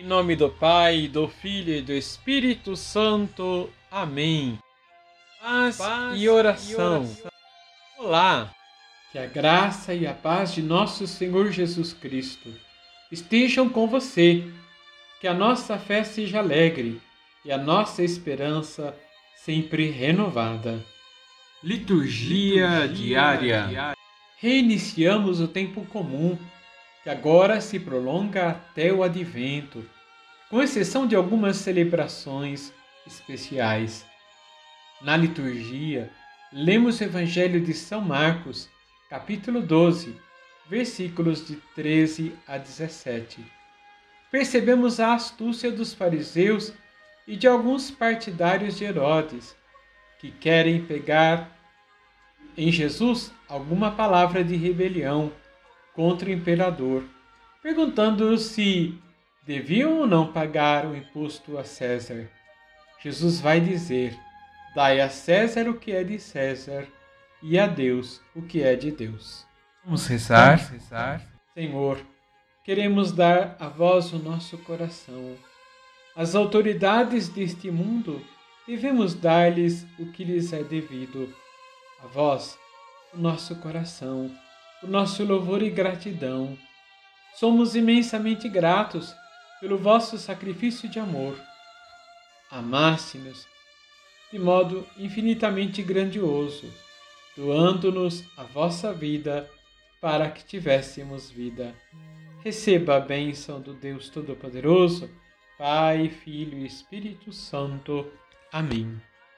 Em nome do Pai, do Filho e do Espírito Santo. Amém. Paz, paz e, oração. e oração. Olá! Que a graça e a paz de nosso Senhor Jesus Cristo estejam com você. Que a nossa fé seja alegre e a nossa esperança sempre renovada. Liturgia, Liturgia diária. diária. Reiniciamos o tempo comum que agora se prolonga até o advento, com exceção de algumas celebrações especiais. Na liturgia, lemos o Evangelho de São Marcos, capítulo 12, versículos de 13 a 17. Percebemos a astúcia dos fariseus e de alguns partidários de Herodes, que querem pegar em Jesus alguma palavra de rebelião contra o imperador, perguntando se deviam ou não pagar o imposto a César. Jesus vai dizer: Dai a César o que é de César e a Deus o que é de Deus. Vamos rezar. Vamos rezar. Senhor, queremos dar a vós o nosso coração. As autoridades deste mundo devemos dar-lhes o que lhes é devido. A vós, o nosso coração o nosso louvor e gratidão. Somos imensamente gratos pelo vosso sacrifício de amor. Amaste-nos de modo infinitamente grandioso, doando-nos a vossa vida para que tivéssemos vida. Receba a bênção do Deus Todo-Poderoso, Pai, Filho e Espírito Santo. Amém.